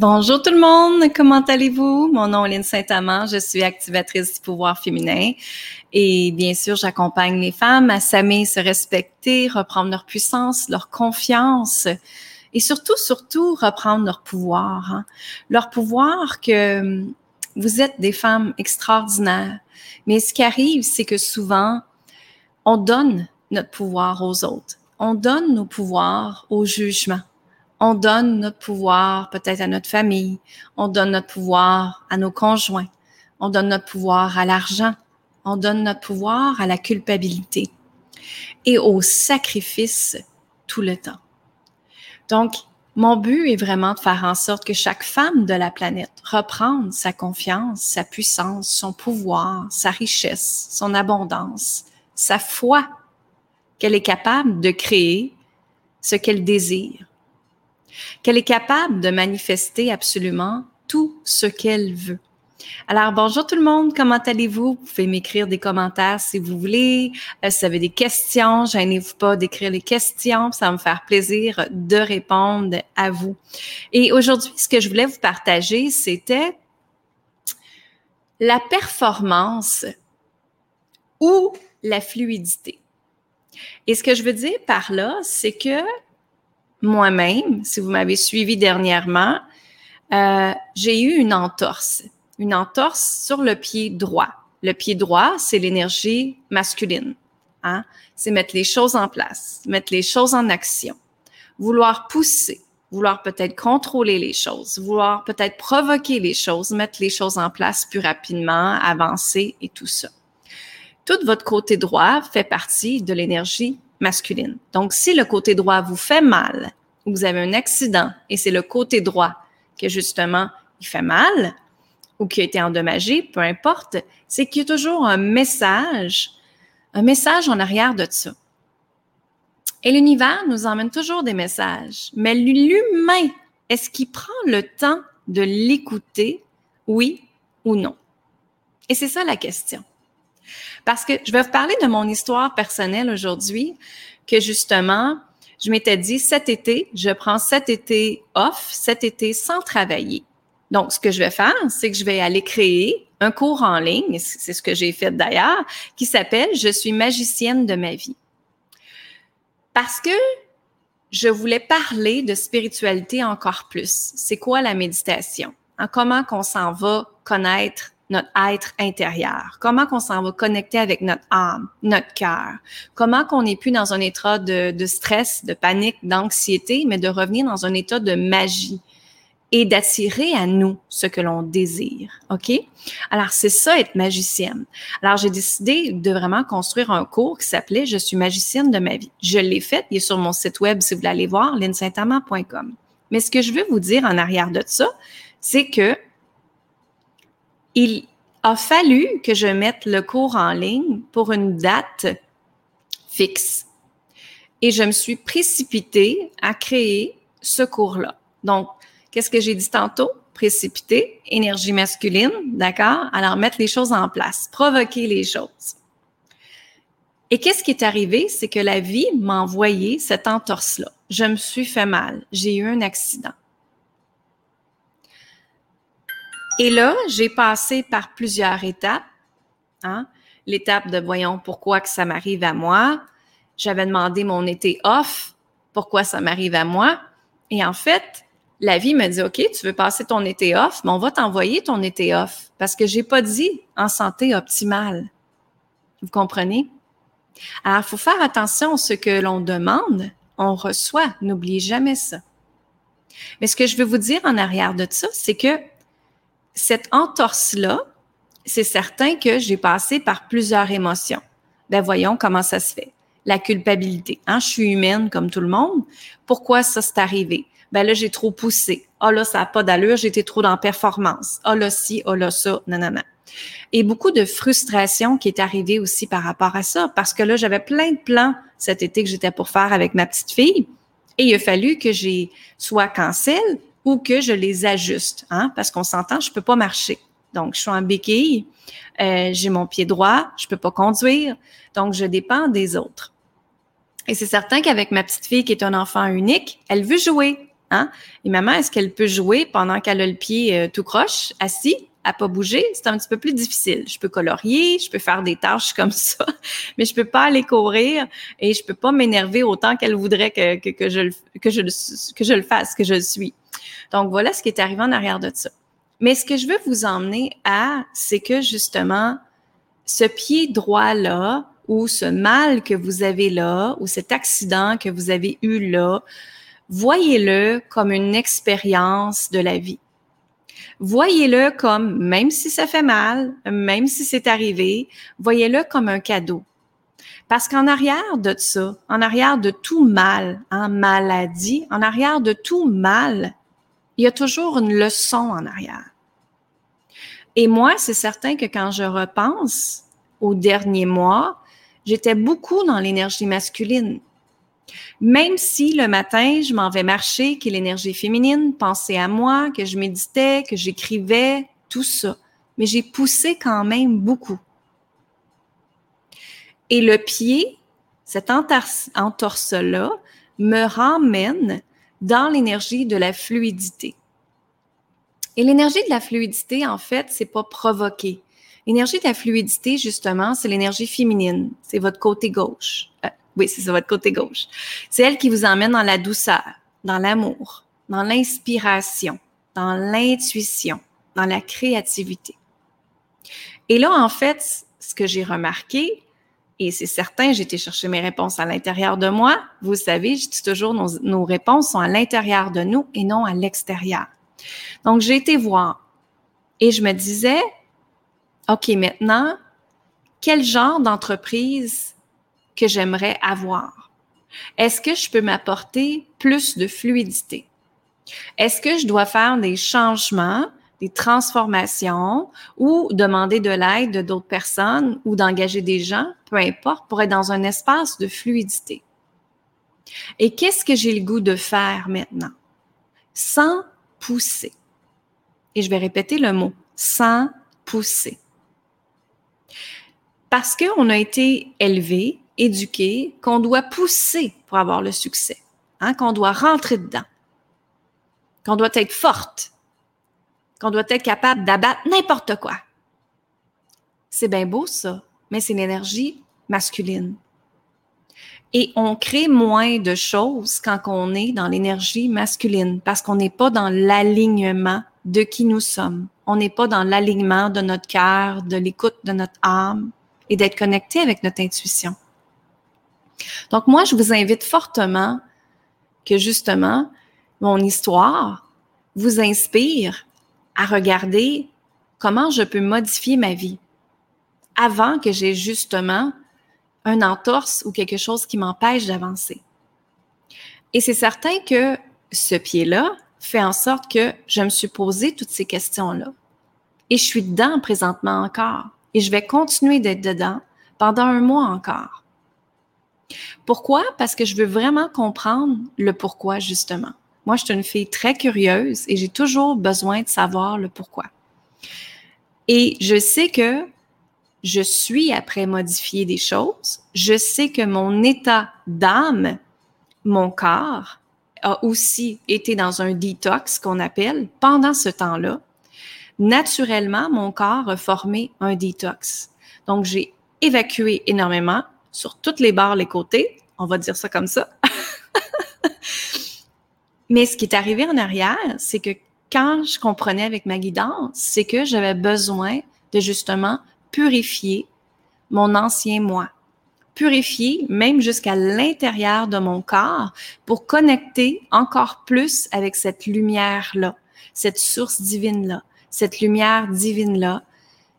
Bonjour tout le monde, comment allez-vous? Mon nom est Lynne Saint-Amand, je suis activatrice du pouvoir féminin et bien sûr, j'accompagne les femmes à s'aimer, se respecter, reprendre leur puissance, leur confiance et surtout, surtout, reprendre leur pouvoir. Hein. Leur pouvoir que hum, vous êtes des femmes extraordinaires, mais ce qui arrive, c'est que souvent, on donne notre pouvoir aux autres. On donne nos pouvoirs au jugement on donne notre pouvoir peut-être à notre famille, on donne notre pouvoir à nos conjoints, on donne notre pouvoir à l'argent, on donne notre pouvoir à la culpabilité et au sacrifice tout le temps. Donc, mon but est vraiment de faire en sorte que chaque femme de la planète reprenne sa confiance, sa puissance, son pouvoir, sa richesse, son abondance, sa foi, qu'elle est capable de créer ce qu'elle désire qu'elle est capable de manifester absolument tout ce qu'elle veut. Alors, bonjour tout le monde, comment allez-vous? Vous pouvez m'écrire des commentaires si vous voulez. Euh, si vous avez des questions, gênez-vous pas d'écrire les questions, ça va me faire plaisir de répondre à vous. Et aujourd'hui, ce que je voulais vous partager, c'était la performance ou la fluidité. Et ce que je veux dire par là, c'est que moi-même, si vous m'avez suivi dernièrement, euh, j'ai eu une entorse, une entorse sur le pied droit. Le pied droit, c'est l'énergie masculine. Hein? C'est mettre les choses en place, mettre les choses en action, vouloir pousser, vouloir peut-être contrôler les choses, vouloir peut-être provoquer les choses, mettre les choses en place plus rapidement, avancer et tout ça. Tout votre côté droit fait partie de l'énergie masculine. Donc, si le côté droit vous fait mal, ou vous avez un accident et c'est le côté droit que justement il fait mal ou qui a été endommagé, peu importe, c'est qu'il y a toujours un message, un message en arrière de ça. Et l'univers nous emmène toujours des messages. Mais l'humain, est-ce qu'il prend le temps de l'écouter, oui ou non? Et c'est ça la question. Parce que je vais vous parler de mon histoire personnelle aujourd'hui, que justement, je m'étais dit, cet été, je prends cet été off, cet été sans travailler. Donc, ce que je vais faire, c'est que je vais aller créer un cours en ligne, c'est ce que j'ai fait d'ailleurs, qui s'appelle Je suis magicienne de ma vie. Parce que je voulais parler de spiritualité encore plus. C'est quoi la méditation? En comment qu'on s'en va connaître notre être intérieur, comment qu'on s'en va connecter avec notre âme, notre cœur, comment qu'on n'est plus dans un état de, stress, de panique, d'anxiété, mais de revenir dans un état de magie et d'attirer à nous ce que l'on désire. OK? Alors, c'est ça être magicienne. Alors, j'ai décidé de vraiment construire un cours qui s'appelait Je suis magicienne de ma vie. Je l'ai fait, il est sur mon site web si vous voulez aller voir, linsaintamant.com. Mais ce que je veux vous dire en arrière de ça, c'est que il a fallu que je mette le cours en ligne pour une date fixe. Et je me suis précipitée à créer ce cours-là. Donc, qu'est-ce que j'ai dit tantôt? Précipiter, énergie masculine, d'accord? Alors, mettre les choses en place, provoquer les choses. Et qu'est-ce qui est arrivé? C'est que la vie m'a envoyé cette entorse-là. Je me suis fait mal. J'ai eu un accident. Et là, j'ai passé par plusieurs étapes. Hein? L'étape de voyons pourquoi que ça m'arrive à moi. J'avais demandé mon été off, pourquoi ça m'arrive à moi. Et en fait, la vie me dit OK, tu veux passer ton été off, mais on va t'envoyer ton été off parce que j'ai pas dit en santé optimale. Vous comprenez? Alors, il faut faire attention à ce que l'on demande, on reçoit. N'oubliez jamais ça. Mais ce que je veux vous dire en arrière de ça, c'est que cette entorse-là, c'est certain que j'ai passé par plusieurs émotions. Ben voyons comment ça se fait. La culpabilité. Hein? Je suis humaine comme tout le monde. Pourquoi ça s'est arrivé? Ben là, j'ai trop poussé. Ah là, ça n'a pas d'allure, j'étais trop dans performance. Ah là, si, ah là, ça, non, non, non. Et beaucoup de frustration qui est arrivée aussi par rapport à ça, parce que là, j'avais plein de plans cet été que j'étais pour faire avec ma petite fille. Et il a fallu que j'ai soit cancel ou que je les ajuste, hein, parce qu'on s'entend, je peux pas marcher. Donc, je suis en béquille, euh, j'ai mon pied droit, je peux pas conduire, donc je dépends des autres. Et c'est certain qu'avec ma petite fille qui est un enfant unique, elle veut jouer. Hein? Et maman, est-ce qu'elle peut jouer pendant qu'elle a le pied euh, tout croche, assis, à pas bouger? C'est un petit peu plus difficile. Je peux colorier, je peux faire des tâches comme ça, mais je peux pas aller courir et je peux pas m'énerver autant qu'elle voudrait que, je, que je le fasse, que je le suis. Donc, voilà ce qui est arrivé en arrière de ça. Mais ce que je veux vous emmener à, c'est que justement, ce pied droit-là, ou ce mal que vous avez là, ou cet accident que vous avez eu là, voyez-le comme une expérience de la vie. Voyez-le comme, même si ça fait mal, même si c'est arrivé, voyez-le comme un cadeau. Parce qu'en arrière de ça, en arrière de tout mal, en maladie, en arrière de tout mal, il y a toujours une leçon en arrière. Et moi, c'est certain que quand je repense aux derniers mois, j'étais beaucoup dans l'énergie masculine. Même si le matin, je m'en vais marcher, qui est l'énergie féminine, penser à moi, que je méditais, que j'écrivais, tout ça. Mais j'ai poussé quand même beaucoup. Et le pied, cette entorse-là, me ramène dans l'énergie de la fluidité. Et l'énergie de la fluidité, en fait, c'est pas provoqué. L'énergie de la fluidité, justement, c'est l'énergie féminine. C'est votre côté gauche. Euh, oui, c'est votre côté gauche. C'est elle qui vous emmène dans la douceur, dans l'amour, dans l'inspiration, dans l'intuition, dans la créativité. Et là, en fait, ce que j'ai remarqué, et c'est certain, j'ai été chercher mes réponses à l'intérieur de moi. Vous savez, je dis toujours, nos, réponses sont à l'intérieur de nous et non à l'extérieur. Donc, j'ai été voir et je me disais, OK, maintenant, quel genre d'entreprise que j'aimerais avoir? Est-ce que je peux m'apporter plus de fluidité? Est-ce que je dois faire des changements, des transformations ou demander de l'aide de d'autres personnes ou d'engager des gens, peu importe, pour être dans un espace de fluidité? Et qu'est-ce que j'ai le goût de faire maintenant? Sans pousser. Et je vais répéter le mot, sans pousser. Parce qu'on a été élevé, éduqué, qu'on doit pousser pour avoir le succès, hein, qu'on doit rentrer dedans, qu'on doit être forte, qu'on doit être capable d'abattre n'importe quoi. C'est bien beau ça, mais c'est l'énergie masculine. Et on crée moins de choses quand on est dans l'énergie masculine parce qu'on n'est pas dans l'alignement de qui nous sommes. On n'est pas dans l'alignement de notre cœur, de l'écoute de notre âme et d'être connecté avec notre intuition. Donc moi, je vous invite fortement que justement, mon histoire vous inspire à regarder comment je peux modifier ma vie avant que j'ai justement un entorse ou quelque chose qui m'empêche d'avancer. Et c'est certain que ce pied-là fait en sorte que je me suis posé toutes ces questions-là. Et je suis dedans présentement encore et je vais continuer d'être dedans pendant un mois encore. Pourquoi? Parce que je veux vraiment comprendre le pourquoi, justement. Moi, je suis une fille très curieuse et j'ai toujours besoin de savoir le pourquoi. Et je sais que je suis après modifier des choses. Je sais que mon état d'âme, mon corps, a aussi été dans un détox qu'on appelle pendant ce temps-là naturellement, mon corps a formé un détox. Donc, j'ai évacué énormément sur toutes les barres, les côtés. On va dire ça comme ça. Mais ce qui est arrivé en arrière, c'est que quand je comprenais avec ma guidance, c'est que j'avais besoin de justement purifier mon ancien moi. Purifier même jusqu'à l'intérieur de mon corps pour connecter encore plus avec cette lumière-là, cette source divine-là cette lumière divine-là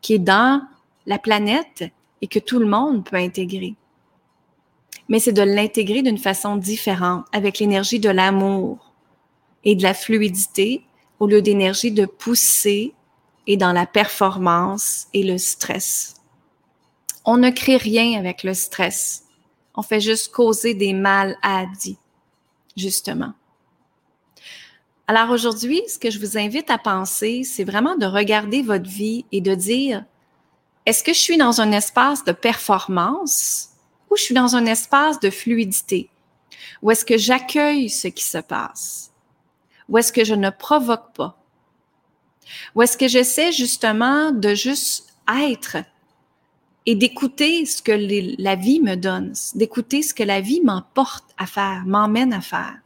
qui est dans la planète et que tout le monde peut intégrer. Mais c'est de l'intégrer d'une façon différente, avec l'énergie de l'amour et de la fluidité, au lieu d'énergie de pousser et dans la performance et le stress. On ne crée rien avec le stress. On fait juste causer des maladies, justement. Alors aujourd'hui, ce que je vous invite à penser, c'est vraiment de regarder votre vie et de dire, est-ce que je suis dans un espace de performance ou je suis dans un espace de fluidité? Ou est-ce que j'accueille ce qui se passe? Ou est-ce que je ne provoque pas? Ou est-ce que j'essaie justement de juste être et d'écouter ce que la vie me donne, d'écouter ce que la vie m'emporte à faire, m'emmène à faire?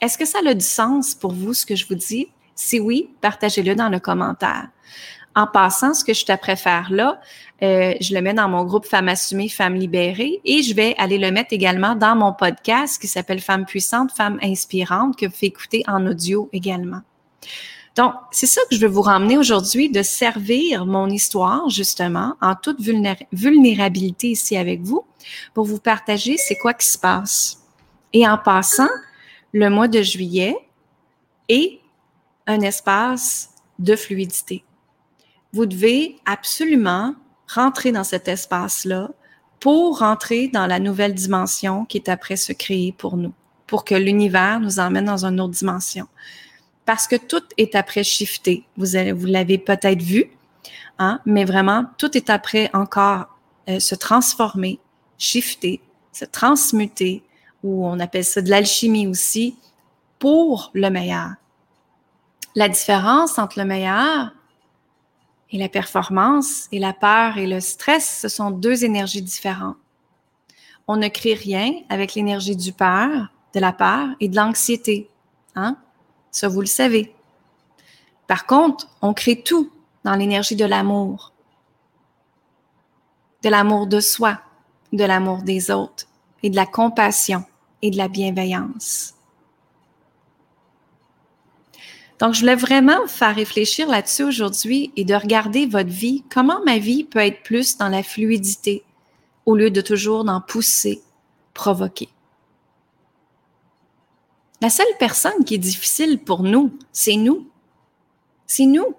Est-ce que ça a du sens pour vous, ce que je vous dis? Si oui, partagez-le dans le commentaire. En passant, ce que je te préfère là, euh, je le mets dans mon groupe Femmes assumées, Femmes libérées et je vais aller le mettre également dans mon podcast qui s'appelle Femmes puissantes, Femmes inspirantes que vous faites écouter en audio également. Donc, c'est ça que je veux vous ramener aujourd'hui, de servir mon histoire, justement, en toute vulnérabilité ici avec vous, pour vous partager c'est quoi qui se passe. Et en passant, le mois de juillet est un espace de fluidité. Vous devez absolument rentrer dans cet espace-là pour rentrer dans la nouvelle dimension qui est après se créer pour nous, pour que l'univers nous emmène dans une autre dimension parce que tout est après shifté. Vous, vous l'avez peut-être vu, hein, mais vraiment, tout est après encore euh, se transformer, shifter, se transmuter, ou on appelle ça de l'alchimie aussi, pour le meilleur. La différence entre le meilleur et la performance et la peur et le stress, ce sont deux énergies différentes. On ne crée rien avec l'énergie du peur, de la peur et de l'anxiété. Hein? Ça, vous le savez. Par contre, on crée tout dans l'énergie de l'amour. De l'amour de soi, de l'amour des autres et de la compassion et de la bienveillance. Donc, je voulais vraiment vous faire réfléchir là-dessus aujourd'hui et de regarder votre vie, comment ma vie peut être plus dans la fluidité au lieu de toujours d'en pousser, provoquer? La seule personne qui est difficile pour nous, c'est nous. C'est nous.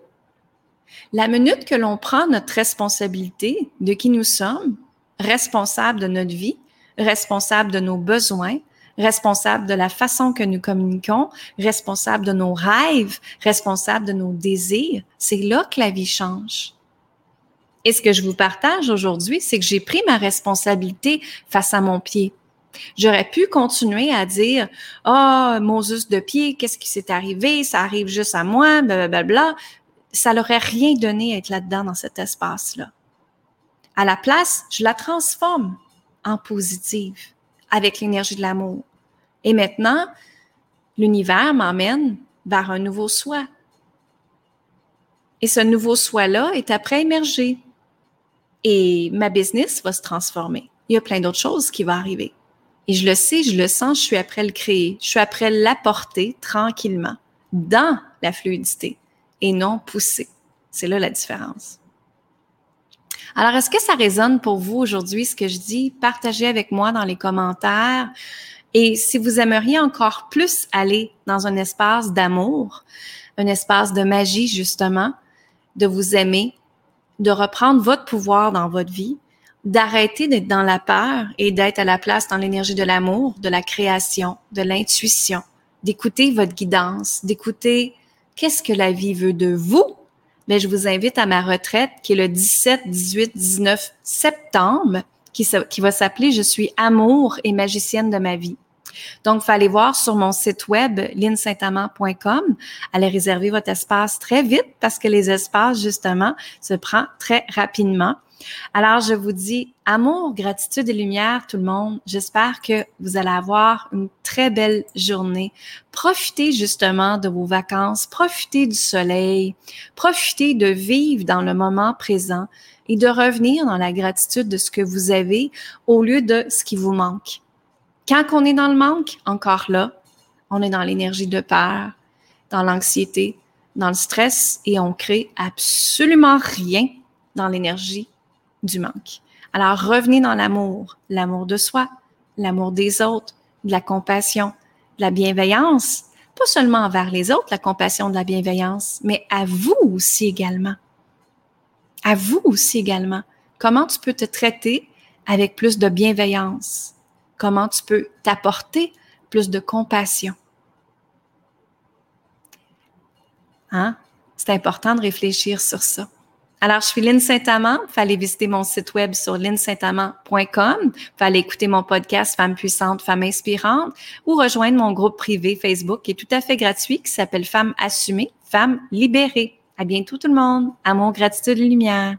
La minute que l'on prend notre responsabilité de qui nous sommes, responsable de notre vie, responsable de nos besoins, responsable de la façon que nous communiquons, responsable de nos rêves, responsable de nos désirs, c'est là que la vie change. Et ce que je vous partage aujourd'hui, c'est que j'ai pris ma responsabilité face à mon pied. J'aurais pu continuer à dire Ah, oh, Moses de pied, qu'est-ce qui s'est arrivé? Ça arrive juste à moi, blablabla. Ça n'aurait rien donné à être là-dedans dans cet espace-là. À la place, je la transforme en positive avec l'énergie de l'amour. Et maintenant, l'univers m'emmène vers un nouveau soi. Et ce nouveau soi-là est après émerger. Et ma business va se transformer. Il y a plein d'autres choses qui vont arriver. Et je le sais, je le sens, je suis après le créer. Je suis après l'apporter tranquillement dans la fluidité et non pousser. C'est là la différence. Alors, est-ce que ça résonne pour vous aujourd'hui, ce que je dis? Partagez avec moi dans les commentaires. Et si vous aimeriez encore plus aller dans un espace d'amour, un espace de magie, justement, de vous aimer, de reprendre votre pouvoir dans votre vie, d'arrêter d'être dans la peur et d'être à la place dans l'énergie de l'amour, de la création, de l'intuition, d'écouter votre guidance, d'écouter qu'est-ce que la vie veut de vous. Mais je vous invite à ma retraite qui est le 17, 18, 19 septembre, qui, qui va s'appeler Je suis amour et magicienne de ma vie. Donc, il aller voir sur mon site web, linsaintamant.com. Allez réserver votre espace très vite parce que les espaces, justement, se prennent très rapidement. Alors, je vous dis amour, gratitude et lumière, tout le monde. J'espère que vous allez avoir une très belle journée. Profitez justement de vos vacances, profitez du soleil, profitez de vivre dans le moment présent et de revenir dans la gratitude de ce que vous avez au lieu de ce qui vous manque. Quand on est dans le manque, encore là, on est dans l'énergie de peur, dans l'anxiété, dans le stress et on crée absolument rien dans l'énergie du manque. Alors revenez dans l'amour, l'amour de soi, l'amour des autres, de la compassion, de la bienveillance, pas seulement envers les autres, la compassion, de la bienveillance, mais à vous aussi également. À vous aussi également. Comment tu peux te traiter avec plus de bienveillance? Comment tu peux t'apporter plus de compassion? Hein? C'est important de réfléchir sur ça. Alors, je suis Lynne Saint-Amand. Fallait visiter mon site web sur linsaintamand.com. Fallait écouter mon podcast Femmes puissantes, Femmes inspirantes ou rejoindre mon groupe privé Facebook qui est tout à fait gratuit qui s'appelle Femmes assumées, Femmes libérées. À bientôt tout le monde. Amour, gratitude, lumière.